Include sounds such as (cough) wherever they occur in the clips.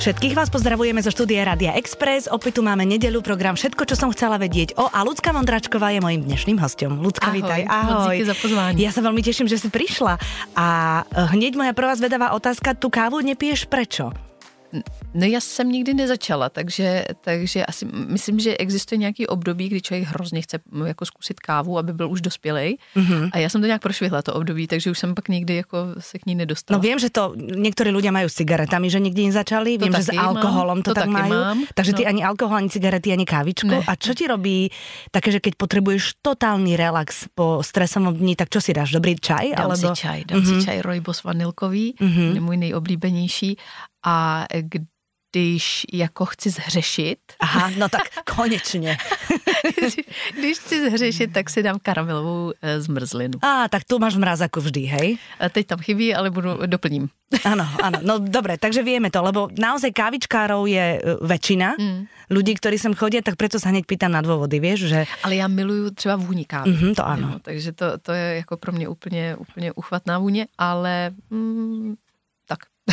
Všetkých vás pozdravujeme zo štúdia Radia Express. Opäť tu máme nedelu program Všetko, čo som chcela vedieť o a Lucka Vondračková je mojím dnešným hostom. Lucka, ahoj, vítaj. Ahoj. Za pozvání. Ja sa veľmi teším, že si prišla. A hneď moja prvá zvedavá otázka, tu kávu nepiješ prečo? No já jsem nikdy nezačala, takže, takže asi myslím, že existuje nějaký období, kdy člověk hrozně chce jako zkusit kávu, aby byl už dospělej. Mm-hmm. A já jsem to nějak prošvihla, to období, takže už jsem pak nikdy jako se k ní nedostala. No vím, že to někteří lidé mají s cigaretami, že nikdy nezačali. Vím, že s alkoholem to, to tak mají. Takže no. ty ani alkohol, ani cigarety, ani kávičku. Ne. A čo ti robí také, že keď potřebuješ totální relax po stresovom dní, tak čo si dáš? Dobrý čaj? Dám alebo... si čaj, dám mm-hmm. si mhm. čaj rojbos vanilkový, mm-hmm. můj nejoblíbenější. A když jako chci zhřešit. (laughs) Aha, no tak (laughs) konečně. (laughs) když chci zhřešit, tak si dám karamelovou e, zmrzlinu. A, tak tu máš v mrazaku vždy, hej? A teď tam chybí, ale budu, doplním. Ano, ano, no dobré, takže vieme to, lebo naozaj kávičkárov je e, väčšina mm. ľudí, ktorí sem chodia, tak preto sa hneď pýtam na dôvody, vieš, že... Ale já miluju třeba vůni kávy. Mm-hmm, to ano. Jo, takže to, to je jako pro mě úplně, úplně uchvatná vůně, ale mm,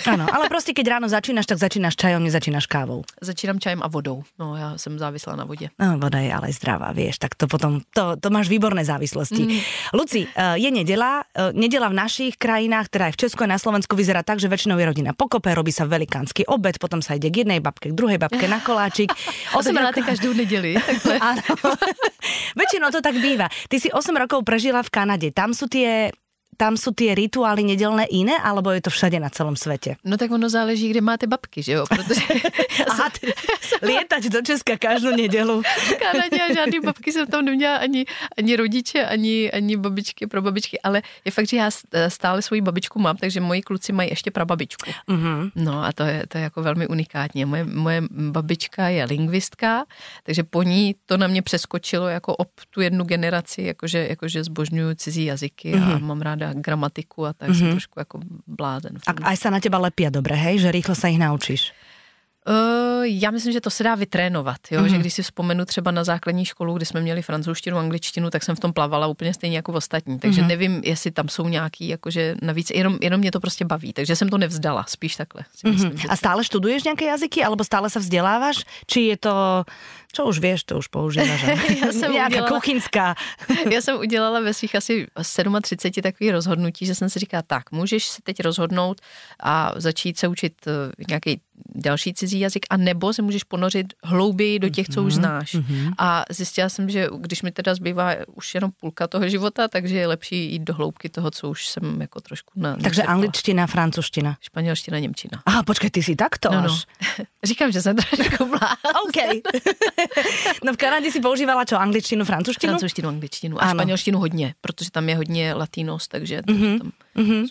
Ano, ale prostě keď ráno začínáš, tak začínáš čajom, nezačínáš kávou. Začínám čajem a vodou. No, já jsem závislá na vodě. No, voda je ale zdravá, vieš, tak to potom, to, to máš výborné závislosti. Mm. Luci, uh, je nedela, uh, nedela v našich krajinách, teda aj v Česku a na Slovensku vyzerá tak, že väčšinou je rodina pokope, robí sa velikánsky obed, potom sa ide k jednej babke, k druhej babke na koláčik. (laughs) 8 rokov... každou nedeli. (laughs) Áno. (laughs) Väčšinou to tak býva. Ty si 8 rokov prežila v Kanade. Tam sú tie tam jsou ty rituály nedělné jiné, alebo je to všade na celém světě? No tak ono záleží, kde máte babky, že jo? Protože (laughs) Aha, ty, lietať do Česka každou nedělu. v (laughs) Kanadě a žádný babky jsem tam neměla ani, ani rodiče, ani, ani babičky, pro babičky, ale je fakt, že já stále svoji babičku mám, takže moji kluci mají ještě prababičku. Mm-hmm. No a to je, to je jako velmi unikátně. Moje, moje babička je lingvistka, takže po ní to na mě přeskočilo jako ob tu jednu generaci, jakože, jakože zbožňuju cizí jazyky mm-hmm. a mhm. mám ráda gramatiku a tak mm-hmm. jsem trošku jako blázen. A aj sa na teba lepia dobre, hej? Že rýchlo sa ich naučíš? Uh, já myslím, že to se dá vytrénovat, jo? Mm-hmm. že když si vzpomenu třeba na základní školu, kde jsme měli francouzštinu, angličtinu, tak jsem v tom plavala úplně stejně jako v ostatní, takže mm-hmm. nevím, jestli tam jsou nějaký, jakože navíc, jenom, jenom mě to prostě baví, takže jsem to nevzdala, spíš takhle. Si myslím, mm-hmm. A stále študuješ nějaké jazyky, alebo stále se vzděláváš, či je to čo už vieš, to už používáš. (laughs) já jsem Nějaká udělala, kuchyňská. (laughs) já jsem udělala ve svých asi 37 takových rozhodnutí, že jsem si říkala, tak, můžeš se teď rozhodnout a začít se učit eh, nějaký další cizí jazyk, a nebo se můžeš ponořit hlouběji do těch, co už mhm, znáš. Mm-hmm. A zjistila jsem, že když mi teda zbývá už jenom půlka toho života, takže je lepší jít do hloubky toho, co už jsem jako trošku na. Takže angličtina, francouzština. Španělština, němčina. Aha, počkej, ty jsi takto no, no. (laughs) Říkám, že jsem trošku blá. OK. (laughs) no v Kanadě si používala čo, angličtinu, francouzštinu? Francouzštinu, angličtinu a ano. španělštinu hodně, protože tam je hodně latinos, takže mm-hmm. tam... Mm-hmm.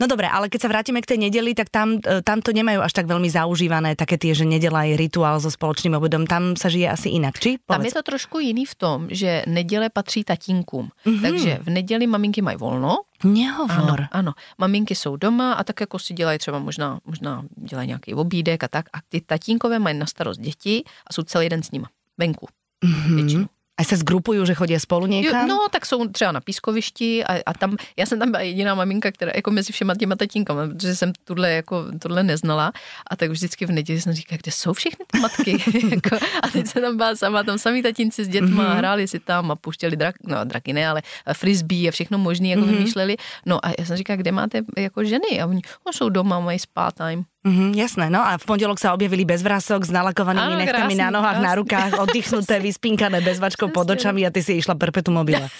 No dobré, ale keď sa vrátime k tej nedeli, tak tam, e, tam to nemajú až tak veľmi zaužívané, také tie, že nedela je rituál so spoločným obedom, tam sa žije asi inak, či? Povedz. Tam je to trošku jiný v tom, že neděle patří tatínkům, mm-hmm. takže v neděli maminky mají volno, Nehovor. Ano, ano, maminky jsou doma a tak jako si dělají třeba možná, možná dělají nějaký obídek a tak a ty tatínkové mají na starost děti a jsou celý den s nimi venku. Mm-hmm. Většinou. A se zgrupují, že chodí spolu někam? No, tak jsou třeba na pískovišti a, a tam, já jsem tam byla jediná maminka, která jako mezi všema těma tatínkama, protože jsem tuhle, jako, tohle neznala a tak vždycky v neděli jsem říkala, kde jsou všechny ty matky? (laughs) jako, a teď jsem tam byla sama, tam samý tatínci s dětma mm-hmm. hráli si tam a puštěli drak, no draky ne, ale frisbee a všechno možné jako mm-hmm. vymýšleli. No a já jsem říkala, kde máte jako ženy? A oni, no, jsou doma, mají spa time. Mm, jasné, no a v pondelok sa objavili bez vrások s nalakovanými Áno, nechtami krásný, na nohách, krásný. na rukách, oddychnuté, (laughs) vyspínkané, bez vačkou pod očami a ty si išla perpetu mobile. (laughs)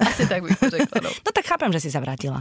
Asi tak bych to řekla, no. no tak chápem, že si sa vrátila.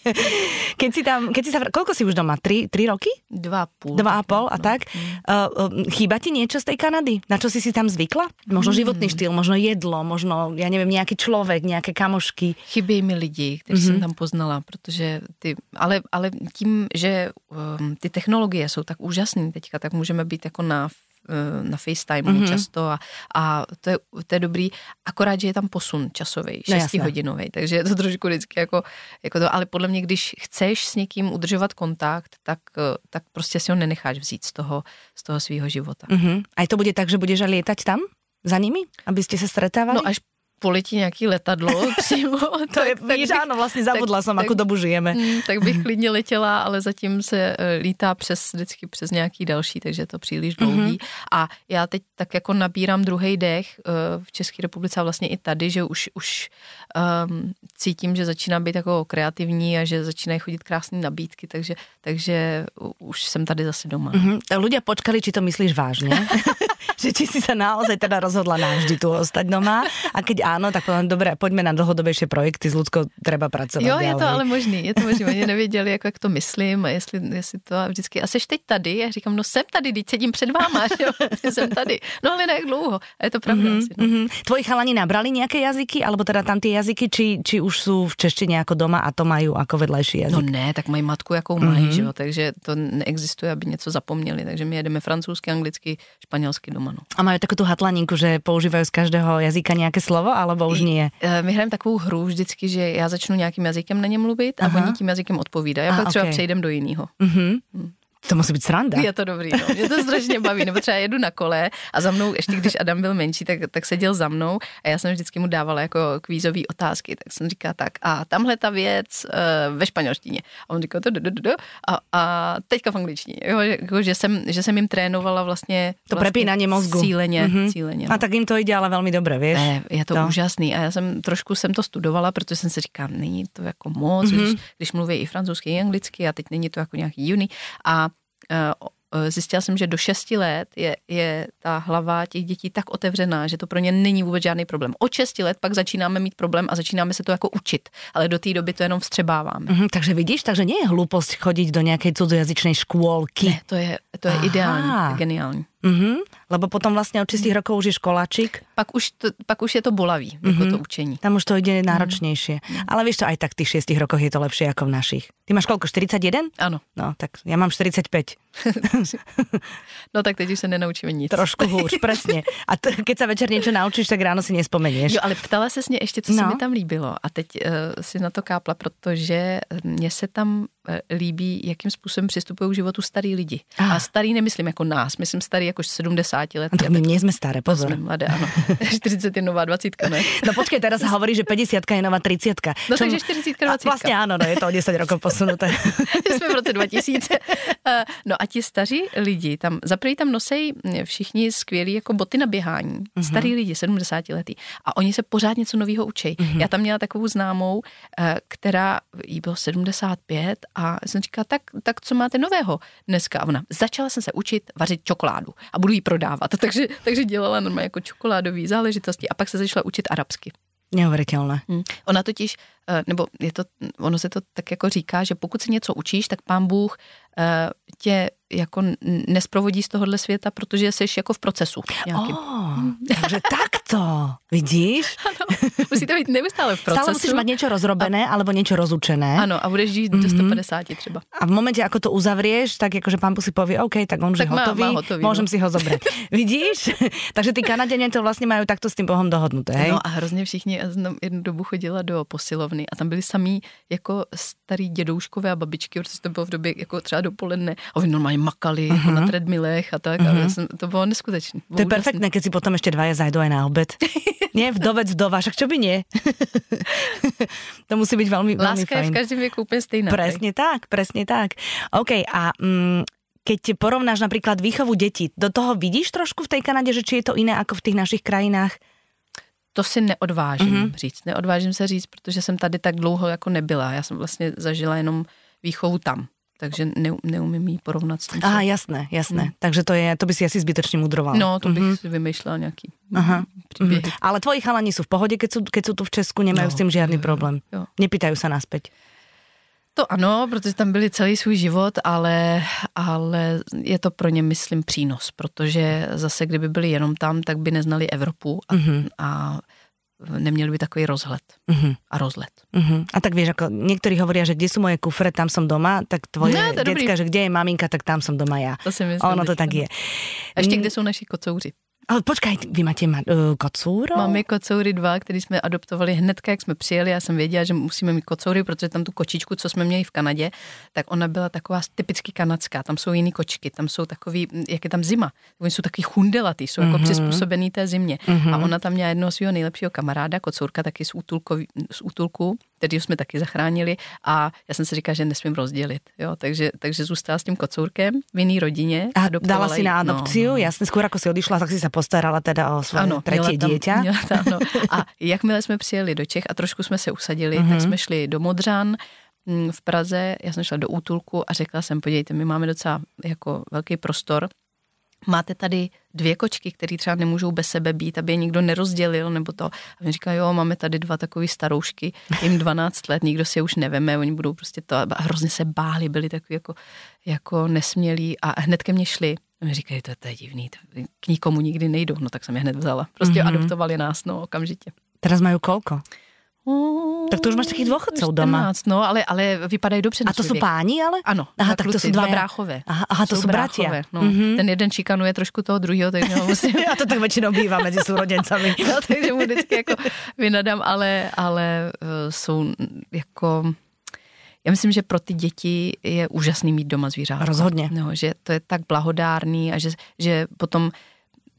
(laughs) keď si tam, keď si sa, koľko si už doma? Tri, tri roky? Dva a půl. Dva a pol a no. tak? Uh, chýba ti niečo z tej Kanady? Na čo si si tam zvykla? Možno mm. životný štýl, možno jedlo, možno, ja neviem, nejaký človek, nejaké kamošky. Chybí mi lidi, kteří mm-hmm. jsem tam poznala, protože ty, ale, ale tím, že um, ty technologie jsou tak úžasné teďka, tak můžeme být jako na Eh, na FaceTime mm-hmm. často a, a to, je, to je dobrý, akorát, že je tam posun časový, no, šestihodinový, takže je to trošku vždycky jako, jako to, ale podle mě, když chceš s někým udržovat kontakt, tak, eh, tak prostě si ho nenecháš vzít z toho, z toho svého života. Mm-hmm. A to bude tak, že budeš lietať tam? za nimi, abyste se stretávali? No až poletí nějaký letadlo (laughs) přímo. to tak, je, tak bych, ano, vlastně zavodla jsem, jako dobu žijeme. Mm, tak bych (laughs) klidně letěla, ale zatím se eh, lítá přes vždycky přes nějaký další, takže je to příliš dlouhý. Mm-hmm. A já teď tak jako nabírám druhý dech eh, v České republice a vlastně i tady, že už, už um, cítím, že začíná být jako kreativní a že začínají chodit krásné nabídky, takže, takže už jsem tady zase doma. Mm-hmm. Tak ľudia počkali, či to myslíš vážně. (laughs) (laughs) že či si sa naozaj teda rozhodla navždy tu ostať doma a keď áno, tak poviem, dobre, poďme na dlhodobější projekty, s ľudskou treba pracovat. Jo, je to ale možný, je to možný, oni nevěděli, jako, jak to myslím a jestli, jestli to a vždycky, a seš teď tady? Já říkám, no jsem tady, teď sedím před váma, (laughs) že jo, jsem tady. No ale ne jak dlouho, a je to pravda. Mm-hmm, asi, no. mm-hmm. Tvoji chalani nabrali nějaké jazyky, alebo teda tam ty jazyky, či, či už jsou v češtině jako doma a to mají jako vedlejší jazyk? No ne, tak mají matku, jakou mají, mm-hmm. že jo, takže to neexistuje, aby něco zapomněli, takže my jedeme francouzsky, anglicky, španělsky doma. No. A mají takovou tu hatlaninku, že používají z každého jazyka nějaké slovo, alebo už nie? E, my hrajeme takovou hru vždycky, že já začnu nějakým jazykem na ně mluvit a Aha. oni tím jazykem odpovídají. A pak třeba okay. přejdem do jiného. Mm-hmm. To musí být sranda. Je to dobrý, no. Mě to strašně baví. Nebo třeba jedu na kole a za mnou, ještě když Adam byl menší, tak, tak seděl za mnou a já jsem vždycky mu dávala jako kvízové otázky. Tak jsem říkala tak a tamhle ta věc uh, ve španělštině. A on říkal to do, do, do, a, a teďka v angličtině. Jo, jako, že, jsem, že jsem jim trénovala vlastně, to vlastně prepínání mozgu. Cíleně, mm-hmm. cíleně no. A tak jim to jde ale velmi dobře, víš? Ne, je to, to úžasný. A já jsem trošku jsem to studovala, protože jsem si říkala, není to jako moc, mm-hmm. když, když mluví i francouzsky, i anglicky a teď není to jako nějaký juni. A zjistila jsem, že do 6 let je, je ta hlava těch dětí tak otevřená, že to pro ně není vůbec žádný problém. Od 6 let pak začínáme mít problém a začínáme se to jako učit, ale do té doby to jenom vstřebáváme. Mm-hmm, takže vidíš, takže nie je hlupost chodit do nějaké cudzojazyčné škôlky. Ne, to je, to je ideální, geniální. Mm-hmm. Lebo potom vlastně od 6 rokov už je školáčik. Pak už, to, pak už je to bolavý, mm-hmm. jako to učení. Tam už to jde náročnější. Mm-hmm. Ale víš to, aj tak v těch 6 rokoch je to lepší jako v našich. Ty máš kolko, 41? Ano. No, tak já mám 45. (laughs) no tak teď už se nenaučíme nic. Trošku hůř, (laughs) přesně. A t- keď se večer něco naučíš, tak ráno si nespomenieš. Jo, ale ptala se mě ještě, co no. se mi tam líbilo. A teď uh, si na to kápla, protože mně se tam líbí, jakým způsobem přistupují k životu starý lidi. Ah. A starý nemyslím jako nás, myslím starý jako 70 let. No, my nie jsme staré, pozor. Jsme mladé, ano. (laughs) 40 je nová 20, ne? No počkej, teraz hovorí, že 50 je nová 30. No Čom... takže 40 20. Vlastně ano, no, je to o 10 rokov posunuté. (laughs) jsme v roce 2000. Eh, no a ti staří lidi, tam zaprvé tam nosej všichni skvělí jako boty na běhání. Mm-hmm. Starý lidi, 70 letý. A oni se pořád něco nového učí. Mm-hmm. Já tam měla takovou známou, eh, která jí bylo 75 a jsem říkala, tak, tak co máte nového dneska? A ona, začala jsem se učit vařit čokoládu a budu ji prodávat. (laughs) Takže, takže dělala normálně jako čokoládové záležitosti a pak se začala učit arabsky. Neuvěřitelné. Hmm. Ona totiž, eh, nebo je to, ono se to tak jako říká, že pokud se něco učíš, tak pán Bůh eh, tě jako nesprovodí z tohohle světa, protože jsi jako v procesu. Nějakým. Oh, takže takto, vidíš? (laughs) Ano, musí to být neustále v procesu. Stále musíš mít něco rozrobené, a... alebo něco rozučené. Ano, a budeš žít mm-hmm. do 150 třeba. A v momentě, jako to uzavřeš, tak jakože pán si povie, OK, tak on už tak je hotový, má, má hotový můžem no. si ho zobrat. (laughs) vidíš? (laughs) takže ty Kanaděně to vlastně mají takto s tím Bohem dohodnuté. Hej? No a hrozně všichni, já jsem jednu dobu chodila do posilovny a tam byli samý jako starý dědouškové a babičky, protože to bylo v době jako třeba dopoledne a oni normálně makali uh-huh. na treadmilech a tak. Uh-huh. A já jsem, to bylo neskutečné. To je perfektné, keď si potom ještě dva je zajdu aj na obed. (laughs) nie, vdovec, vdova, však čo by nie? (laughs) to musí být velmi, velmi Láska fajn. je v každém věku úplně stejná. Presne tak, presne tak. OK, a mm, keď porovnáš napríklad výchovu detí, do toho vidíš trošku v tej Kanade, že či je to iné ako v tých našich krajinách? To si neodvážím mm-hmm. říct. Neodvážím se říct, protože jsem tady tak dlouho jako nebyla. Já jsem vlastně zažila jenom výchovu tam takže ne, neumím jí porovnat s tím. Aha, jasné, jasné. Hmm. Takže to je, to by si asi zbytečně mudroval. No, to bych mm-hmm. si vymýšlela nějaký Aha. příběhy. Mm-hmm. Ale tvoji chalani jsou v pohodě, keď jsou, keď jsou tu v Česku, nemají no, s tím žádný jo, problém. Jo. Nepýtají se nás To ano, protože tam byli celý svůj život, ale, ale je to pro ně, myslím, přínos, protože zase kdyby byli jenom tam, tak by neznali Evropu a, mm-hmm. a neměli by takový rozhled uh-huh. a rozhled. Uh-huh. A tak víš, jako někteří hovorí, že kde jsou moje kufre, tam jsem doma, tak tvoje no, děcka, že kde je maminka, tak tam jsem doma já. To si myslím. Ono to tak je. A ještě kde jsou naši kocouři. Ale počkej, vy máte uh, kocůro? Máme kocoury dva, který jsme adoptovali hnedka, jak jsme přijeli. Já jsem věděla, že musíme mít kocoury, protože tam tu kočičku, co jsme měli v Kanadě, tak ona byla taková typicky kanadská. Tam jsou jiný kočky, tam jsou takový, jak je tam zima. Oni jsou takový chundelatý, jsou mm-hmm. jako mhm. přizpůsobený té zimě. Mm-hmm. A ona tam měla jednoho svého nejlepšího kamaráda, kocourka taky z, útulko, z útulku, který jsme taky zachránili. A já jsem si říkala, že nesmím rozdělit. Jo? Takže, takže zůstala s tím kocourkem v jiné rodině. A dala si na adopciu, no, no. jasně, skoro jako si odišla, tak si se postarala teda o svoje ano, třetí dítě. (laughs) ano. (laughs) A jakmile jsme přijeli do Čech a trošku jsme se usadili, mm-hmm. tak jsme šli do Modřan, mm, v Praze, já jsem šla do útulku a řekla jsem, podívejte, my máme docela jako velký prostor, máte tady dvě kočky, které třeba nemůžou bez sebe být, aby je nikdo nerozdělil, nebo to. A mi říká, jo, máme tady dva takové staroušky, jim 12 let, nikdo si je už neveme, oni budou prostě to, a hrozně se báli, byli takový jako, jako nesmělí a hned ke mně šli. A mi říkají, to, to je divný, to, k nikomu nikdy nejdou, no tak jsem je hned vzala. Prostě mm-hmm. adoptovali nás, no, okamžitě. Teraz mají kolko? Tak to už máš takých dôchodcov doma. No, ale, ale vypadají dobře. A to jsou páni, ale? Ano, aha, tak kluci, to jsou dva bráchové. Aha, aha to jsou, jsou bratia. No. Mm-hmm. Ten jeden čikanuje trošku toho druhého, takže ho musím... (laughs) A to tak většinou bývá mezi sourodencami. (laughs) no, takže mu vždycky jako vynadám, ale, ale uh, jsou jako... Já myslím, že pro ty děti je úžasný mít doma zvířata. Rozhodně. No, že to je tak blahodárný a že, že potom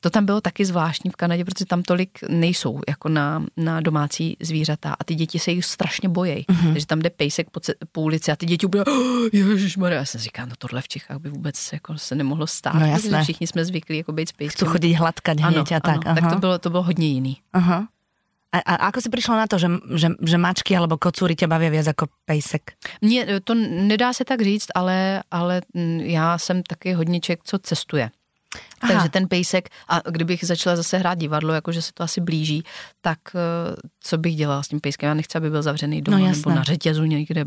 to tam bylo taky zvláštní v Kanadě, protože tam tolik nejsou jako na, na domácí zvířata a ty děti se jich strašně bojejí. Mm-hmm. Takže tam jde pejsek po, po ulici a ty děti úplně, oh, ježišmarja, já jsem říkal, no tohle v Čechách by vůbec jako se nemohlo stát. No jasné. Všichni jsme zvyklí jako být s pejskem. Chci chodit hladkat hněď a tak. Ano, tak to bylo, to bylo hodně jiný. Aha. A, a ako si přišla na to, že, že, že mačky alebo kocúry tě baví víc jako pejsek? Mně to nedá se tak říct, ale, ale já jsem taky hodně člověk, co cestuje. Aha. Takže ten pejsek, a kdybych začala zase hrát divadlo, jakože se to asi blíží, tak eh, co bych dělala s tím pejskem? Já nechci, aby byl zavřený doma no, nebo na řetězu někde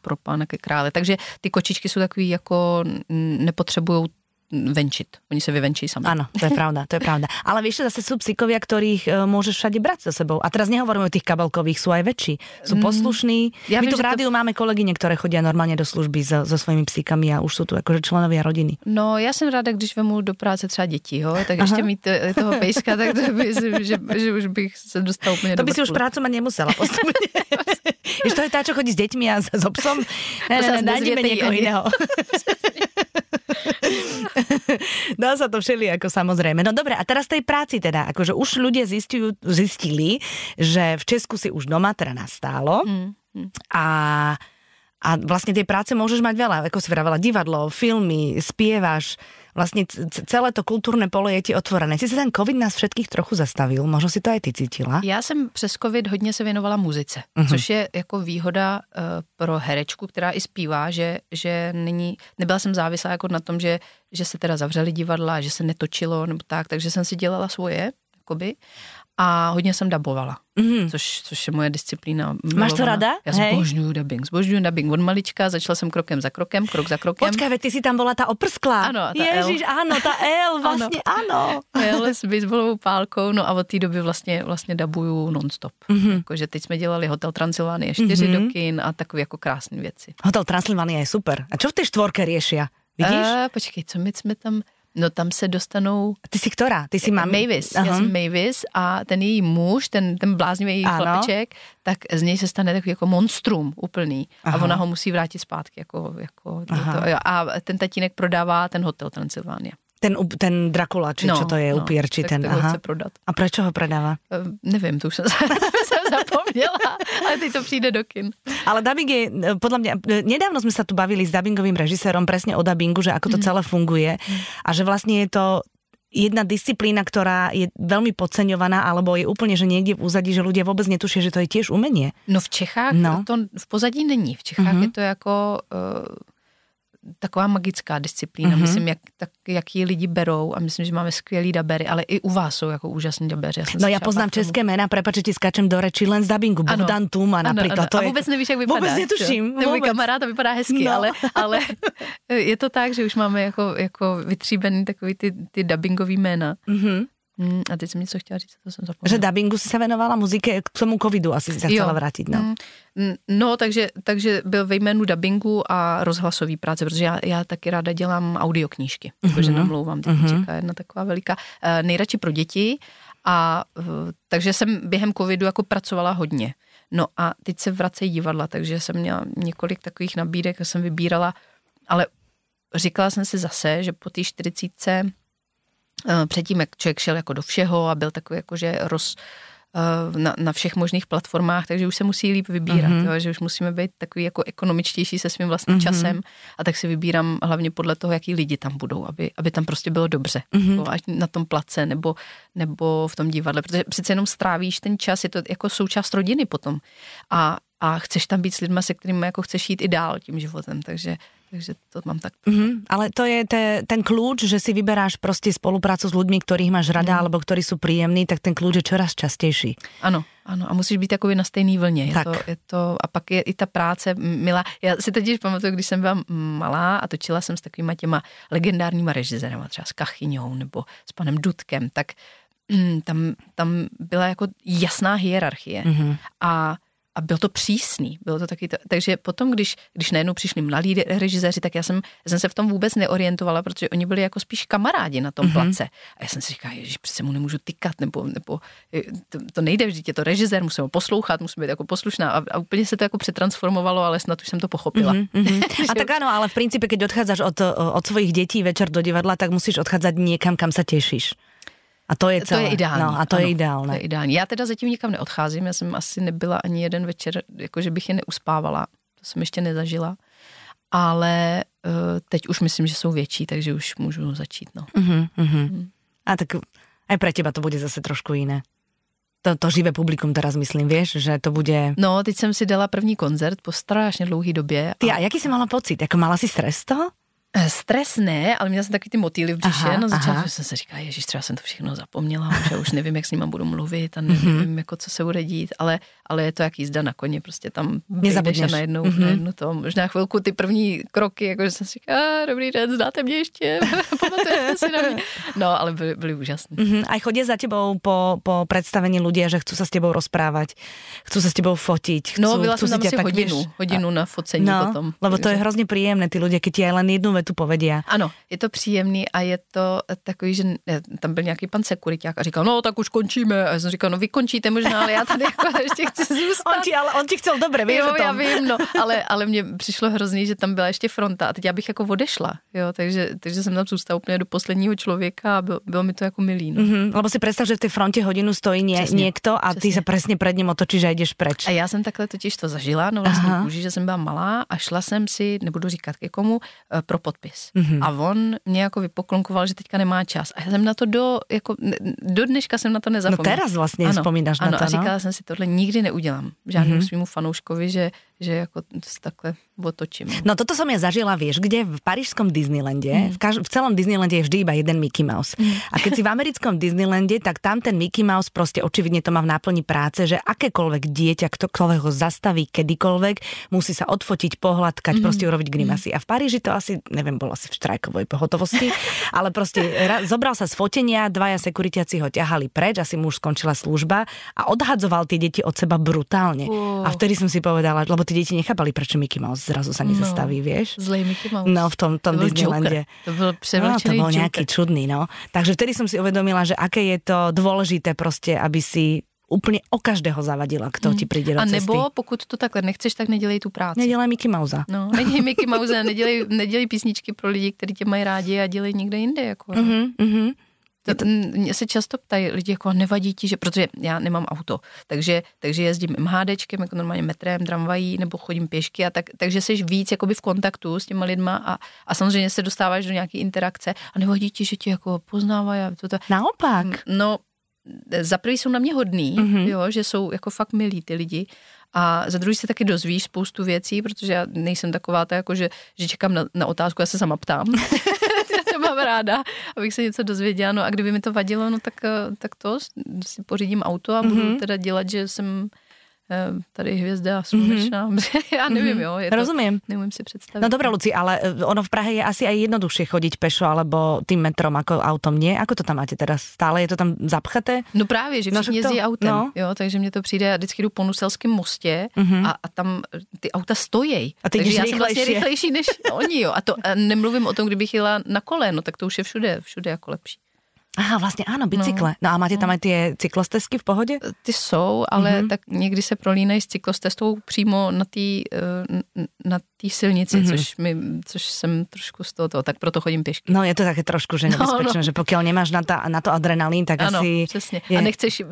pro pána ke krále. Takže ty kočičky jsou takový jako nepotřebují venčiť. Oni sa vyvenčí sami. Áno, to je pravda, to je pravda. Ale vieš, zase sú psíkovia, ktorých uh, môžeš všade brať so sebou. A teraz nehovoríme o tých kabelkových, sú aj väčší. Sú mm, poslušní. Ja My viem, tu v rádiu to... máme kolegyne, ktoré chodia normálne do služby so, so svojimi psíkami a už sú tu akože členovia rodiny. No, já jsem ráda, když vemu do práce třeba děti, jo? tak Aha. ještě mít eh, toho pejska, tak to by, že, že už bych se dostal úplně To by si už prácu mať nemusela postupne. (laughs) Víš, to je tá, čo chodí s deťmi a s obsom. Ne, ne, ne, nájdeme niekoho iného. (laughs) (laughs) Dá sa to všeli ako samozrejme. No dobre, a teraz tej práci teda, akože už ľudia zistujú, zistili, že v Česku si už doma teda nastálo mm, mm. a a vlastne tej práce môžeš mať veľa, ako si vravela, divadlo, filmy, spievaš, vlastne celé to kulturné pole je ti otvorené. Si se ten covid nás všetkých trochu zastavil, možno si to aj ty cítila? Já jsem přes covid hodně se věnovala muzice, uh-huh. což je jako výhoda uh, pro herečku, která i zpívá, že, že není, nebyla jsem závislá jako na tom, že, že se teda zavřeli divadla, že se netočilo nebo tak, takže jsem si dělala svoje, jakoby, a hodně jsem dabovala, mm-hmm. což, což je moje disciplína. Máš to rada? Já zbožňuju dubbing, zbožňuju dubbing od malička, začala jsem krokem za krokem, krok za krokem. Počkej, ty si tam byla ta oprsklá. Ano, ta Ježíš, L. ano, ta L, vlastně ano. ano. L s baseballovou pálkou, no a od té doby vlastně, vlastně dabuju nonstop. Mm-hmm. Jakože teď jsme dělali Hotel Transylvánie 4 mm-hmm. do kin a takové jako krásné věci. Hotel Transylvánie je super. A čo v té štvorke riešia? Vidíš? Uh, počkej, co my jsme tam... No tam se dostanou... Ty jsi ktorá? Ty jsi mám... Mavis, uh-huh. já jsem Mavis a ten její muž, ten, ten bláznivý chlapeček, tak z něj se stane takový jako monstrum úplný Aha. a ona ho musí vrátit zpátky. Jako, jako to, a ten tatínek prodává ten hotel Transylvánia. Ten, ten Dracula, či no, čo to je, no, upír, či ten, aha. chce prodat. A proč ho prodává? Uh, nevím, to už jsem, (laughs) (laughs) jsem zapomněla, ale teď to přijde do kin. Ale dubbing je, podľa mňa, nedávno sme sa tu bavili s dubbingovým režisérom presne o dubbingu, že ako to mm. celé funguje a že vlastne je to jedna disciplína, ktorá je veľmi podceňovaná, alebo je úplne, že niekde v úzadí, že ľudia vôbec netušia, že to je tiež umenie. No v Čechách no. to v pozadí není. V Čechách mm-hmm. je to jako... Uh, taková magická disciplína. Mm-hmm. Myslím, jak, tak, jak ji lidi berou a myslím, že máme skvělý dabery, ale i u vás jsou jako úžasní dabeři. Já no já poznám české jména, prepač, ti skáčem do reči len z dabingu. Bogdan Tuma například. To a vůbec nevíš, jak vypadá. Vůbec netuším. Ten můj kamarád to vypadá hezky, no. ale, (laughs) ale je to tak, že už máme jako, jako vytříbený takový ty, ty dubbingový jména. Mm-hmm Mm, a teď jsem něco chtěla říct, to jsem zapomněla. Že dubbingu si se věnovala muzike, k tomu covidu asi se chcela vrátit, no. Mm, no, takže, takže byl ve jménu dubbingu a rozhlasový práce, protože já, já taky ráda dělám audioknížky, mm-hmm. protože namlouvám, teď mm-hmm. čeká jedna taková veliká, uh, nejradši pro děti a takže jsem během covidu jako pracovala hodně. No a teď se vracejí divadla, takže jsem měla několik takových nabídek a jsem vybírala, ale říkala jsem si zase, že po té 40 eh, předtím, jak člověk šel jako do všeho a byl takový jakože roz, eh, na, na všech možných platformách, takže už se musí líp vybírat, mm-hmm. jo, že už musíme být takový jako ekonomičtější se svým vlastním mm-hmm. časem a tak si vybírám hlavně podle toho, jaký lidi tam budou, aby, aby tam prostě bylo dobře, mm-hmm. ať na tom place nebo, nebo v tom divadle, protože přece jenom strávíš ten čas, je to jako součást rodiny potom a, a chceš tam být s lidmi, se kterými jako chceš jít i dál tím životem, takže takže to mám tak. Mm-hmm, ale to je te, ten kľúč, že si vyberáš prostě spoluprácu s ľuďmi, ktorých máš rada, mm. alebo ktorí sú príjemní, tak ten kľúč je čoraz častější. Ano, ano, a musíš být takový na stejný vlně. Je to, je to, a pak je i ta práce milá. Já si teď pamatuju, když jsem byla malá a točila jsem s takovýma těma legendárníma režisérama, třeba s Kachyňou nebo s panem Dudkem, tak mm, tam, tam byla jako jasná hierarchie. Mm-hmm. A a bylo to přísný. Bylo to taky to, takže potom, když, když najednou přišli mladí režiséři, tak já jsem, já jsem se v tom vůbec neorientovala, protože oni byli jako spíš kamarádi na tom mm-hmm. place. A já jsem si říkala, že přece mu nemůžu tykat, nebo, nebo to, to nejde vždyť, je to režisér, musím ho poslouchat, musím být jako poslušná. A, a úplně se to jako přetransformovalo, ale snad už jsem to pochopila. Mm-hmm. (laughs) a tak ano, ale v principe, když odcházíš od, od svojich dětí večer do divadla, tak musíš odcházet někam, kam se těšíš. A to je celé. To je ideální. No, a to ano, je ideální. To je ideální. Já teda zatím nikam neodcházím, já jsem asi nebyla ani jeden večer, jakože bych je neuspávala. To jsem ještě nezažila. Ale uh, teď už myslím, že jsou větší, takže už můžu začít. No. Uh-huh, uh-huh. A tak aj pre teba to bude zase trošku jiné. To, to živé publikum teraz myslím, víš, že to bude... No, teď jsem si dala první koncert po strašně dlouhé době. Ty a jaký jsi mala pocit? Jako mala si stres toho? Eh, stres ne, ale měla jsem takový ty motýly v břiše. Aha, na začátku jsem se říkala, ježiš, třeba jsem to všechno zapomněla, že už nevím, jak s nima budu mluvit a nevím, mm-hmm. jako, co se bude dít, ale, ale je to jak jízda na koně, prostě tam jdeš a najednou, mm-hmm. najednou to, možná chvilku ty první kroky, jako že jsem si říkala, dobrý den, znáte mě ještě, (laughs) pamatujete si na mě. No, ale byly, byly úžasné. Mm-hmm. A chodí za tebou po, po představení lidé, že chcou se s tebou rozprávat, chcou se s tebou fotit. Chcú, no, byla jsem tam asi hodinu, vieš, hodinu na focení no, potom. Lebo to je hrozně příjemné, ty lidé, když ti jen jednu tu povedia. Ano, je to příjemný a je to takový, že tam byl nějaký pan sekuriták a říkal, no tak už končíme. A já jsem říkal, no vy končíte možná, ale já tady jako (laughs) ještě chci zůstat. On ti, ale on ti chcel dobře, víš jo, já vím, no, (laughs) ale, ale mně přišlo hrozný, že tam byla ještě fronta a teď já bych jako odešla, jo, takže, takže jsem tam zůstala úplně do posledního člověka a bylo, bylo mi to jako milý. No. Mm-hmm, lebo si představ, že v té frontě hodinu stojí ně, přesně, někdo a přesně. ty se přesně před ním otočíš a jdeš preč. A já jsem takhle totiž to zažila, no vlastně kůži, že jsem byla malá a šla jsem si, nebudu říkat ke komu, eh, pro podpis. Mm-hmm. A on mě jako vypoklonkoval, že teďka nemá čas. A já jsem na to do, jako, do dneška jsem na to nezapomněla. No teraz vlastně ano, vzpomínáš ano, na to, a říkala no? jsem si, tohle nikdy neudělám. Žádnému mm-hmm. svýmu fanouškovi, že, že jako takhle otočím. No toto som ja zažila, vieš, kde v parížskom Disneylande, mm. v, kaž- v celom Disneylande je vždy iba jeden Mickey Mouse. Mm. A keď si v americkom Disneylande, tak tam ten Mickey Mouse proste očividne to má v náplni práce, že akékoľvek dieťa, ktokoľvek ho zastaví kedykoľvek, musí sa odfotiť, pohľadkať, mm. proste urobiť grimasy. A v Paríži to asi, neviem, bolo asi v štrajkovej pohotovosti, (laughs) ale proste ra- zobral sa z fotenia, dvaja sekuritiaci ho ťahali preč, asi mu už skončila služba a odhadzoval tie deti od seba brutálne. Uh. A vtedy som si povedala, lebo tie deti nechápali, prečo Mickey Mouse zrazu sa nezastaví, no, vieš? Zlej Mickey Mouse. No, v tom, tom to Disneylande. To byl no, to bol nejaký čudný, no. Takže vtedy som si uvedomila, že aké je to dôležité proste, aby si úplně o každého zavadila, kdo hmm. ti přijde do A nebo cesty. pokud to takhle nechceš, tak nedělej tu práci. Nedělej Mickey Mouse. No, nedělej Mickey Mouse, nedělej, nedělej písničky pro lidi, kteří tě mají rádi a dělej někde jinde. Jako, uh-huh, uh-huh. Mě se často ptají lidi, jako nevadí ti, že, protože já nemám auto, takže, takže jezdím MHDčkem, jako normálně metrem, tramvají, nebo chodím pěšky, a tak, takže jsi víc jakoby v kontaktu s těma lidma a, a samozřejmě se dostáváš do nějaké interakce a nevadí ti, že tě jako poznávají. To, to. Naopak. No, za prvý jsou na mě hodný, mm-hmm. jo, že jsou jako fakt milí ty lidi a za druhý se taky dozvíš spoustu věcí, protože já nejsem taková ta, jako že, že čekám na, na otázku, já se sama ptám. (laughs) mám ráda, abych se něco dozvěděla. No a kdyby mi to vadilo, no tak, tak to si pořídím auto a budu mm-hmm. teda dělat, že jsem tady hvězda slunečná. (laughs) Mm-hmm. Já nevím, mm-hmm. jo. Je Rozumím. To, nevím si představit. No dobré, Luci, ale e, ono v Prahe je asi aj jednoduššie chodiť pešo alebo tým metrom ako autom, nie? Ako to tam máte teraz? Stále je to tam zapchaté? No právě, že no, všichni no, jezdí to, autem, no. jo, takže mě to přijde, já vždycky jdu po Nuselském mostě mm-hmm. a, a, tam ty auta stojí. A ty takže já jsem vlastně rychlejší než (laughs) oni, jo. A to a nemluvím o tom, kdybych jela na kole, no tak to už je všude, všude jako lepší. Aha, vlastně ano, bicykle. No, no a máte tam no. aj ty cyklostezky v pohodě? Ty jsou, ale mm-hmm. tak někdy se prolínají s cyklostezkou přímo na té eh, na tý silnici, mm-hmm. což, mi, což jsem trošku z toho, tak proto chodím pěšky. No je to také trošku že nebezpečné, no, no. že pokud nemáš na, ta, na to adrenalín, tak ano, asi... přesně. Je... A nechceš uh,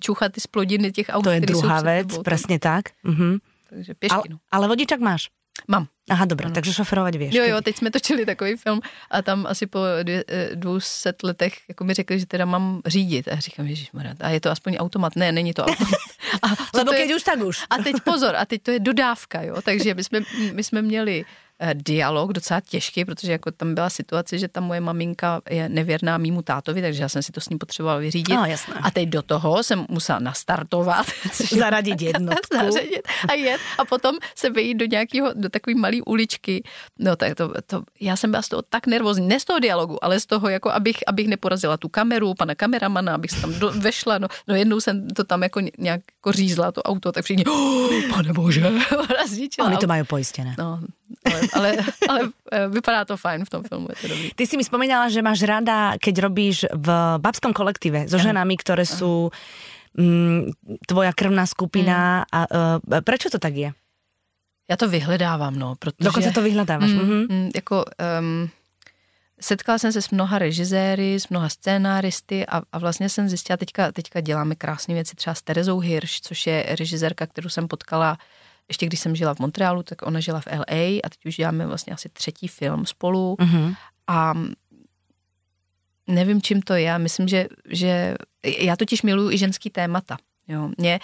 čuchat ty splodiny těch aut, To je druhá věc, přesně tak. Mm-hmm. Takže pěšky, ale, no. ale vodičak máš? Mám. Aha, dobré, ano. takže šoferovat věš. Jo, jo, teď jsme točili takový film a tam asi po dvě, eh, dvou set letech jako mi řekli, že teda mám řídit. A říkám, Ježíš a je to aspoň automat? Ne, není to automat. (laughs) A Lebo keď už, tak už. A teď pozor, a teď to je dodávka, jo, takže my jsme, my jsme měli Eh, dialog docela těžký, protože jako tam byla situace, že ta moje maminka je nevěrná mýmu tátovi, takže já jsem si to s ním potřebovala vyřídit. No, jasné. A teď do toho jsem musela nastartovat. (laughs) Zaradit jednotku. Zaradit a jet. A potom se vejít do nějakého, do takové malé uličky. No tak to, to, já jsem byla z toho tak nervózní, ne z toho dialogu, ale z toho, jako abych, abych neporazila tu kameru, pana kameramana, abych se tam do, vešla. No, no jednou jsem to tam jako nějak jako řízla, to auto, tak všichni, oh, (gasps) pane bože, (laughs) Oni to mají pojištěné. No, ale, ale, (laughs) ale e, vypadá to fajn v tom filmu, je to dobrý. Ty si mi spomínala, že máš rada, keď robíš v babskom kolektíve so ženami, ktoré sú mm, tvoja krvná skupina. Mm. A, uh, prečo to tak je? Já to vyhledávám, no. Protože, Dokonce to vyhledáváš. Mm, mm-hmm. mm, jako, um, setkala jsem se s mnoha režiséry, s mnoha scénáristy a, a vlastně jsem zjistila, teďka, teďka děláme krásné věci třeba s Terezou Hirsch, což je režisérka, kterou jsem potkala ještě když jsem žila v Montrealu, tak ona žila v LA a teď už děláme vlastně asi třetí film spolu mm-hmm. a nevím, čím to je. Já myslím, že, že já totiž miluju i ženský témata. Jo. Mě,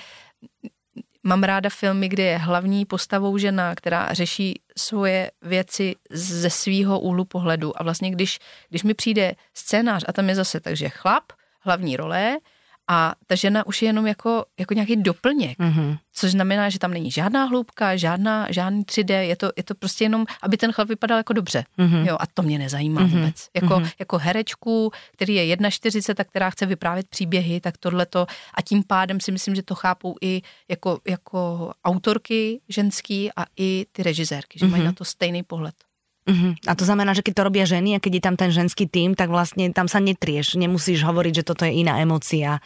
mám ráda filmy, kde je hlavní postavou žena, která řeší svoje věci ze svýho úhlu pohledu. A vlastně, když, když mi přijde scénář a tam je zase takže chlap, hlavní role, a ta žena už je jenom jako, jako nějaký doplněk, mm-hmm. což znamená, že tam není žádná hloubka, žádná, žádný 3D, je to, je to prostě jenom, aby ten chlap vypadal jako dobře. Mm-hmm. Jo, a to mě nezajímá mm-hmm. vůbec. Jako, mm-hmm. jako herečku, který je 1,40 a která chce vyprávět příběhy, tak tohleto a tím pádem si myslím, že to chápou i jako, jako autorky ženský a i ty režisérky, že mm-hmm. mají na to stejný pohled. Uh-huh. A to znamená, že keď to robia ženy a keď je tam ten ženský tým, tak vlastně tam sa netrieš, nemusíš hovoriť, že toto je iná emocia.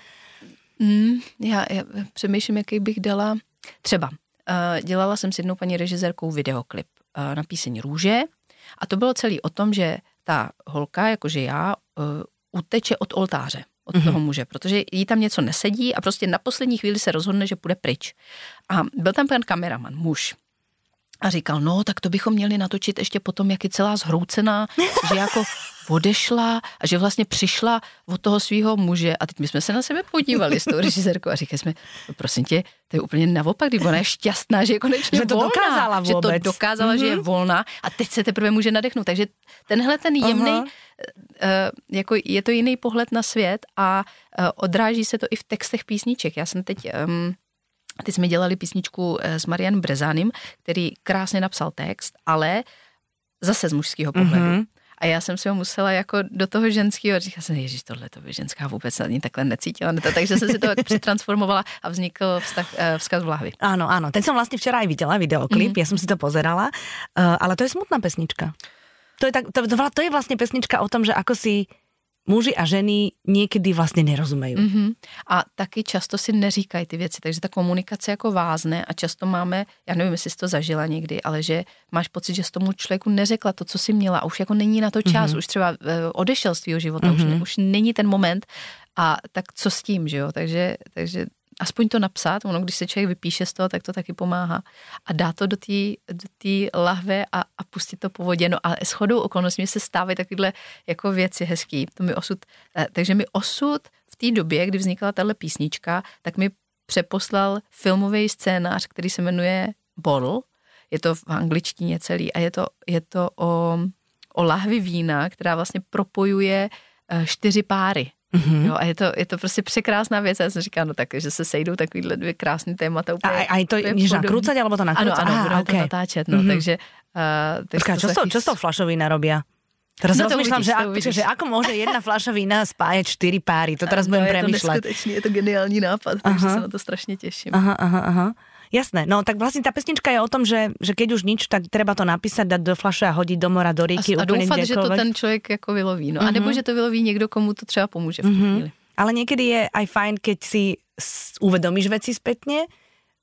Mm, já, já přemýšlím, jaký bych dala. Třeba uh, dělala jsem s jednou paní režisérkou videoklip uh, na píseň Růže a to bylo celý o tom, že ta holka, jakože já, uh, uteče od oltáře od mm-hmm. toho muže, protože jí tam něco nesedí a prostě na poslední chvíli se rozhodne, že půjde pryč. A byl tam ten kameraman, muž, a říkal, no, tak to bychom měli natočit ještě potom, jak je celá zhroucená, že jako odešla a že vlastně přišla od toho svého muže a teď my jsme se na sebe podívali s tou režisérkou a říkali jsme, no, prosím tě, to je úplně naopak, když ona je šťastná, že je konečně že to volná, dokázala vůbec. Že to dokázala, mm-hmm. že je mhm. volná a teď se teprve může nadechnout. Takže tenhle ten jemný, uh-huh. uh, jako je to jiný pohled na svět a uh, odráží se to i v textech písniček. Já jsem teď um, Teď jsme dělali písničku eh, s Marian Brezánem, který krásně napsal text, ale zase z mužského pohledu. Mm-hmm. A já jsem si ho musela jako do toho ženského, říkala jsem, ježiš, tohle to by ženská vůbec ani takhle necítila. Takže jsem si to (laughs) přetransformovala a vznikl vztah, eh, vzkaz v lahvi. Áno, áno. Ten jsem vlastně včera i viděla, videoklip, mm. já jsem si to pozerala, uh, ale to je smutná pesnička. To je, tak, to, to, to je vlastně pesnička o tom, že ako si muži a ženy někdy vlastně nerozumejí. Mm-hmm. A taky často si neříkají ty věci, takže ta komunikace jako vázne a často máme, já nevím, jestli jsi to zažila někdy, ale že máš pocit, že s tomu člověku neřekla to, co si měla a už jako není na to čas, mm-hmm. už třeba eh, odešel z tvýho života, mm-hmm. už, ne, už není ten moment a tak co s tím, že jo, takže, takže aspoň to napsat, ono, když se člověk vypíše z toho, tak to taky pomáhá. A dá to do té do lahve a, a pustit to po vodě. No ale s chodou okolností se stávají takovéhle jako věci hezký. To mi osud, eh, takže mi osud v té době, kdy vznikla tahle písnička, tak mi přeposlal filmový scénář, který se jmenuje Bottle. Je to v angličtině celý a je to, je to o, o lahvi vína, která vlastně propojuje eh, čtyři páry Mm-hmm. Jo, a je to, je to prostě překrásná věc. Já jsem říkala, no tak, že se sejdou takovýhle dvě krásné témata. Úplně, a, a to jdeš nakrúcať, alebo to nakrúcať? Ano, ano, budeme okay. to natáčet, no, mm-hmm. takže... Uh, takže Počká, čo, to, čo z toho flašovína robia? Teraz no rozmýšľam, že, ako, že ako môže jedna fľaša vína spájať čtyři páry. To teraz budem premýšľať. Je to je to geniální nápad, aha. takže sa na to strašne teším. Aha, aha, aha. Jasné, no tak vlastne tá pesnička je o tom, že, že keď už nič, tak treba to napísať, dať do flaše a hodiť do mora, do rieky, a, a doufat, že to ten člověk jako vyloví. No. Uh-huh. A nebo že to vyloví někdo, komu to třeba pomůže v uh-huh. chvíli. Ale niekedy je aj fajn, keď si uvedomíš veci spätne,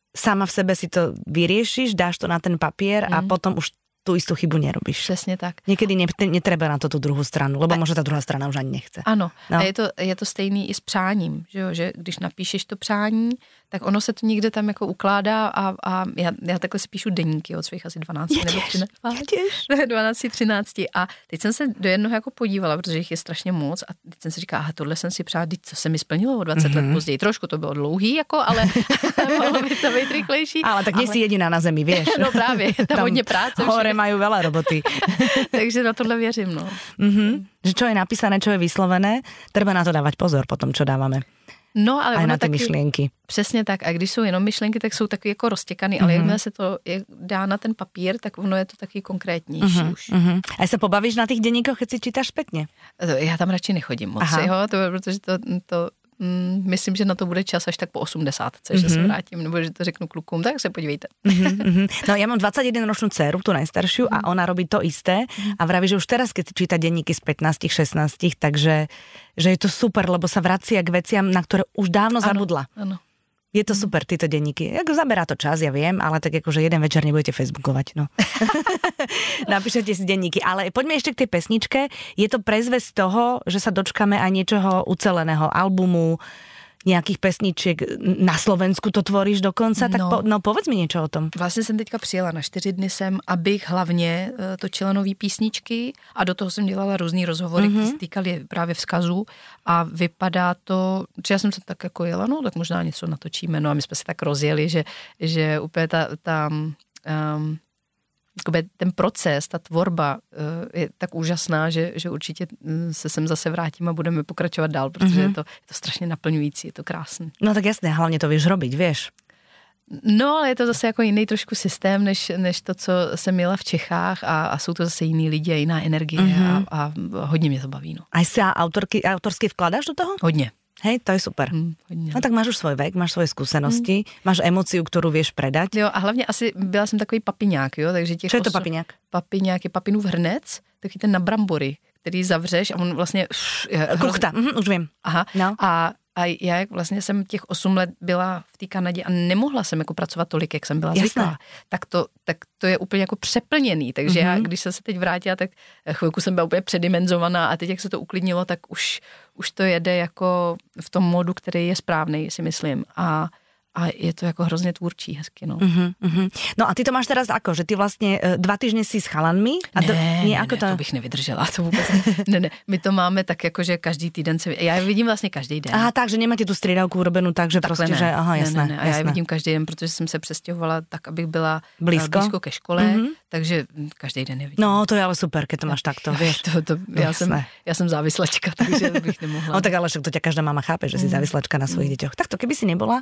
sama v sebe si to vyriešiš, dáš to na ten papier mm. a mhm. potom už tu istú chybu nerobíš. Přesně tak. Někdy ne, netreba na to tu druhou stranu, lebo a, možná ta druhá strana už ani nechce. Ano, no. a je to, je to stejný i s přáním, že, jo? že když napíšeš to přání, tak ono se to někde tam jako ukládá a, a já, já takhle si píšu deníky od svých asi 12 jeděš, nebo 13. Jeděš. 12, 13 a teď jsem se do jednoho jako podívala, protože jich je strašně moc a teď jsem si říkala, aha, tohle jsem si přála, co se mi splnilo o 20 mm-hmm. let mhm. později. Trošku to bylo dlouhý, jako, ale (laughs) mohlo by to být rychlejší. Ale tak ale... si jediná na zemi, (laughs) víš. no právě, tam, tam hodně práce. Hore mají veľa roboty. (laughs) Takže na tohle věřím, no. Mm-hmm. Že čo je napísané, čo je vyslovené, treba na to dávať pozor potom, čo dávame. No, ale a na ty taky, myšlenky. Přesně tak. A když jsou jenom myšlenky, tak jsou taky jako roztěkaný, mm-hmm. ale mhm. jakmile se to je, dá na ten papír, tak ono je to taky konkrétnější mm-hmm. už. Mm-hmm. A se pobavíš na těch deníkoch, keď si čítáš špatně? Já tam radši nechodím moc, jo, to, protože to, to mm, myslím, že na to bude čas až tak po 80, mm-hmm. že se mhm. vrátím, nebo že to řeknu klukům, tak se podívejte. Mm-hmm. (laughs) No já mám 21 ročnú dceru, tu najstaršiu, mm-hmm. a ona robí to isté a vraví, že už teraz, keď číta denníky z 15, 16, takže že je to super, lebo sa vracia k veciam, na ktoré už dávno ano, zabudla. Ano. Je to super, tyto denníky. Jako zaberá to čas, ja viem, ale tak akože jeden večer nebudete facebookovať, no. (laughs) Napíšete si denníky. Ale poďme ešte k tej pesničke. Je to prezvesť toho, že sa dočkáme aj niečoho uceleného albumu, nějakých pesniček na Slovensku to tvoríš dokonce, tak no. po, no povedz mi něco o tom. Vlastně jsem teďka přijela na čtyři dny sem, abych hlavně uh, točila nové písničky a do toho jsem dělala různý rozhovory, mm-hmm. které se týkaly právě vzkazu a vypadá to, že já jsem se tak jako jela, no tak možná něco natočíme, no a my jsme se tak rozjeli, že, že úplně ta, ta um, ten proces, ta tvorba eh, je tak úžasná, že, že určitě hm, se sem zase vrátím a budeme pokračovat dál, protože mm-hmm. je, to, je to strašně naplňující, je to krásné. No tak jasně, hlavně to víš robiť, víš. No, ale je to zase jako jiný trošku systém, než, než to, co jsem měla v Čechách a, a jsou to zase jiný lidi a jiná energie mm-hmm. a, a hodně mě to baví. No. A si autorky, autorsky vkladáš do toho? Hodně. Hej, to je super. Mm, no tak máš už svoj vek, máš svoje skúsenosti, mm. máš emociu, kterou vieš predať. Jo, a hlavně asi byla jsem takový papiňák, jo, takže těch Co je to papiňák? Papiňák je papinův hrnec, taky ten na brambory, který zavřeš a on vlastně... Kuchta, mm, už vím. Aha. No. A a já jak vlastně jsem těch 8 let byla v té Kanadě a nemohla jsem jako pracovat tolik, jak jsem byla zvyklá, tak to, tak to je úplně jako přeplněný. Takže mm-hmm. já, mhm. když jsem se teď vrátila, tak chvilku jsem byla úplně předimenzovaná a teď, jak se to uklidnilo, tak už, už to jede jako v tom modu, který je správný, si myslím. A a je to jako hrozně tvůrčí hezky. No. Uh-huh, uh-huh. no a ty to máš teraz ako, že ty vlastně uh, dva týždny si s chalanmi? A to, ne, nie, ne, ako ne, to... to bych nevydržela, to vůbec ne, ne, my to máme tak jako, že každý týden se, já je vidím vlastně každý den. Aha, tak, že nemáte tu střídavku urobenou tak, že prostě, ne. že aha, jasné. Ne, ne, ne. A já je vidím každý den, protože jsem se přestěhovala tak, abych byla eh, blízko, blízko ke škole, uh-huh. takže každý den je vidím. No, to je ale super, když to máš (laughs) takto, víš. To, to, já, jsem, já jsem závislačka, takže bych nemohla. (laughs) No tak ale to tě každá máma chápe, že jsi závislačka na svých děťoch. Tak to keby si nebola,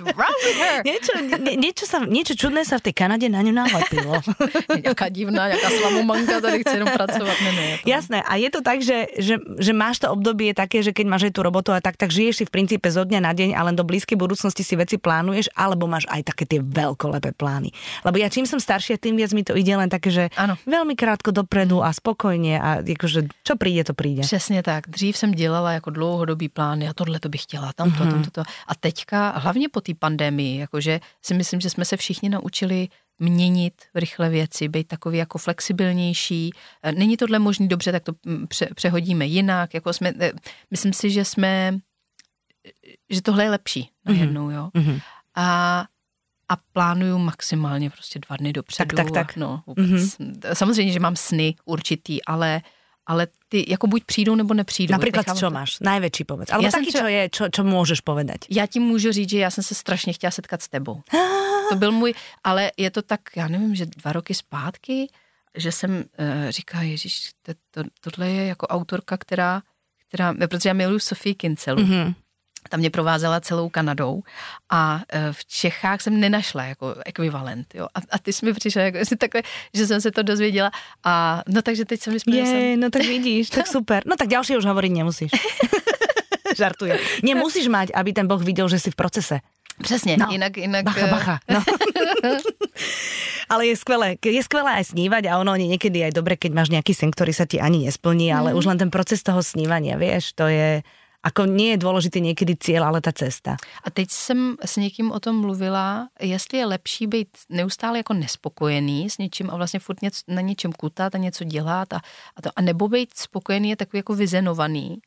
What's wrong with her? Niečo, nie, niečo, sa, niečo čudné sa v tej Kanade na ňu nalepilo. Nejaká (laughs) divná, nejaká slamumanka, tady chce jenom pracovať. Ne, ne, to... Jasné, a je to tak, že, že, že máš to obdobie také, že keď máš aj tú robotu a tak, tak žiješ si v princípe zo dňa na deň a len do blízkej budúcnosti si veci plánuješ, alebo máš aj také tie veľkolepé plány. Lebo ja čím som staršia, tým viac mi to ide len také, že ano. veľmi krátko dopredu a spokojně a jakože čo príde, to príde. Přesně tak. Dřív jsem dělala jako dlouhodobý plány a tohle to bych chtěla, tamto, mm-hmm. tamto, to. A teďka, hlavně po té pandemii, jakože si myslím, že jsme se všichni naučili měnit rychle věci, být takový jako flexibilnější. E, není tohle možný dobře, tak to pře- přehodíme jinak. Jako jsme, e, myslím si, že jsme, že tohle je lepší najednou, jo. Mm-hmm. A a plánuju maximálně prostě dva dny dopředu. Tak, tak, tak. No, vůbec. Mm-hmm. Samozřejmě, že mám sny určitý, ale ale ty jako buď přijdou nebo nepřijdou. Například, co máš? Největší povedz. Ale taky, čo je, čo, čo můžeš povedať? Já ti můžu říct, že já jsem se strašně chtěla setkat s tebou. to byl můj, ale je to tak, já nevím, že dva roky zpátky, že jsem uh, říkala, Ježíš, to, to, tohle je jako autorka, která, která protože já miluji Sofii Kincelu. Mm-hmm ta mě provázela celou Kanadou a e, v Čechách jsem nenašla jako ekvivalent, jo. A, a ty jsi mi přišla jako takhle, že jsem se to dozvěděla a no takže teď jsem vyspovedala. Je, jsem... no tak vidíš, tak super. No tak ďalšie už hovoriť nemusíš. (laughs) Žartujem. Nemusíš mať, aby ten Boh viděl, že jsi v procese. Přesně, no, jinak, jinak... Bacha, bacha. No. (laughs) ale je skvelé, je skvelé aj snívať a ono niekedy aj dobre, keď máš nejaký sen, ktorý sa ti ani nesplní, ale mm. už len ten proces toho snívania, vieš, to je, Ako nie je dôležitý někdy cíl, ale ta cesta. A teď jsem s někým o tom mluvila, jestli je lepší být neustále jako nespokojený s něčím a vlastně furt něco, na něčem kutat a něco dělat a, a, to, a nebo být spokojený je takový jako vyzenovaný.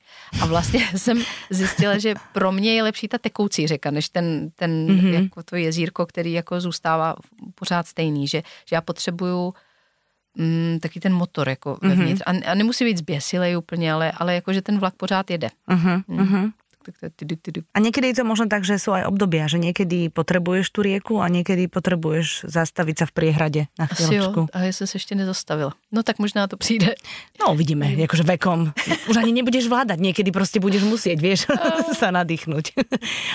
A vlastně (laughs) jsem zjistila, že pro mě je lepší ta tekoucí řeka, než ten, ten mm-hmm. jako to jezírko, který jako zůstává pořád stejný, že, že já potřebuju mm, taky ten motor jako mm-hmm. vevnitř. A, a nemusí být zběsilej úplně, ale, ale jako, že ten vlak pořád jede. Mm-hmm. Mm je A niekedy je to možno tak, že sú aj obdobia, že niekedy potrebuješ tú rieku a niekedy potrebuješ zastaviť sa v priehrade na chvíľočku. Asi jo, ale ja som sa ešte nezastavila. No tak možná to přijde. No uvidíme, akože vekom. Už ani nebudeš vládať, niekedy proste budeš musieť, vieš, (laughs) sa nadýchnuť.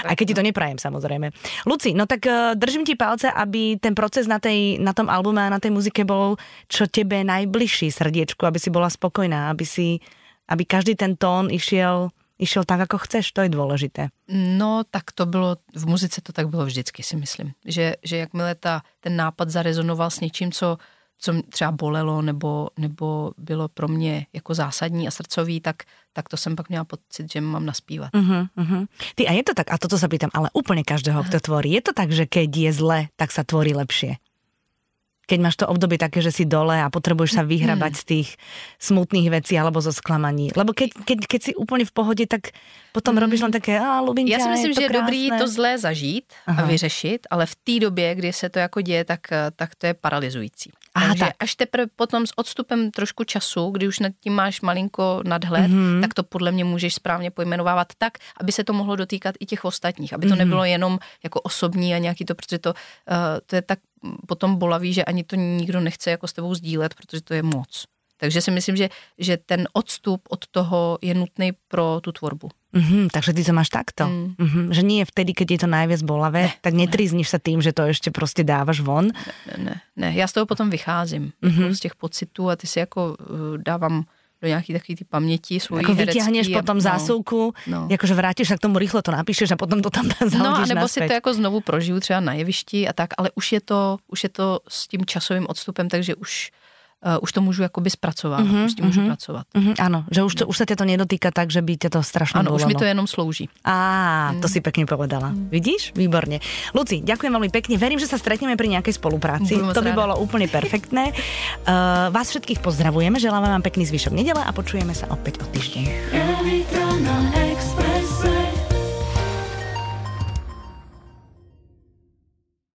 Aj keď ti to neprajem, samozrejme. Luci, no tak uh, držím ti palce, aby ten proces na, tej, na tom albume a na tej muzike bol čo tebe najbližší srdiečku, aby si bola spokojná, aby si aby každý ten tón išiel išel tak, ako chceš, to je dôležité. No, tak to bylo, v muzice to tak bylo vždycky, si myslím. Že, že jakmile ta, ten nápad zarezonoval s něčím, co, co třeba bolelo nebo, nebo bylo pro mě jako zásadní a srdcový, tak, tak to jsem pak měla pocit, že mám naspívat. Uh-huh, uh-huh. Ty a je to tak, a toto sa pýtam, ale úplne každého, kto tvorí, je to tak, že keď je zle, tak sa tvorí lepšie? Keď máš to obdobie také, že si dole a potrebuješ sa vyhrabať hmm. z tých smutných vecí alebo zo sklamaní. Lebo keď, keď, keď si úplne v pohode, tak potom hmm. robíš len také, a ľubím Já si myslím, je že je dobrý to zlé zažít Aha. a vyřešit, ale v té době, kdy se to jako děje, tak, tak to je paralyzující. Aha, Takže tak. až teprve potom s odstupem trošku času, kdy už nad tím máš malinko nadhled, mm-hmm. tak to podle mě můžeš správně pojmenovávat tak, aby se to mohlo dotýkat i těch ostatních, aby to mm-hmm. nebylo jenom jako osobní a nějaký to, protože to, uh, to je tak potom bolavý, že ani to nikdo nechce jako s tebou sdílet, protože to je moc. Takže si myslím, že, že ten odstup od toho je nutný pro tu tvorbu. Mm-hmm, takže ty to máš takto. Mm. Mm-hmm, že nie vtedy, keď je to najviac bolavé, ne, tak netrizníš ne. sa tým, že to ještě prostě dáváš von? Ne, ne, ne. Já z toho potom vycházím. Mm-hmm. Jako z těch pocitů a ty si jako uh, dávám do nějaký takový ty paměti svojí Jako vyťahneš potom no, zásilku, no. jakože vrátíš a k tomu rychle to napíšeš a potom to tam (laughs) No a nebo naspäť. si to jako znovu prožiju třeba na jevišti a tak, ale už je to, už je to s tím časovým odstupem, takže už uh, už to můžu jakoby zpracovat, mm-hmm, už s tím mm-hmm, můžu mhm. pracovat. Mm-hmm, ano, že už, to, už se tě to nedotýká tak, že by tě to strašně Ano, bolelo. už mi to jenom slouží. Á, mm. to si pekne povedala. Mm. Vidíš? Výborně. Luci, ďakujem veľmi pekne. Verím, že sa stretneme pri nejakej spolupráci. to by ráda. bolo úplne perfektné. Uh, vás všetkých pozdravujeme, želáme vám pekný zvyšok nedele a počujeme sa opäť o týždeň.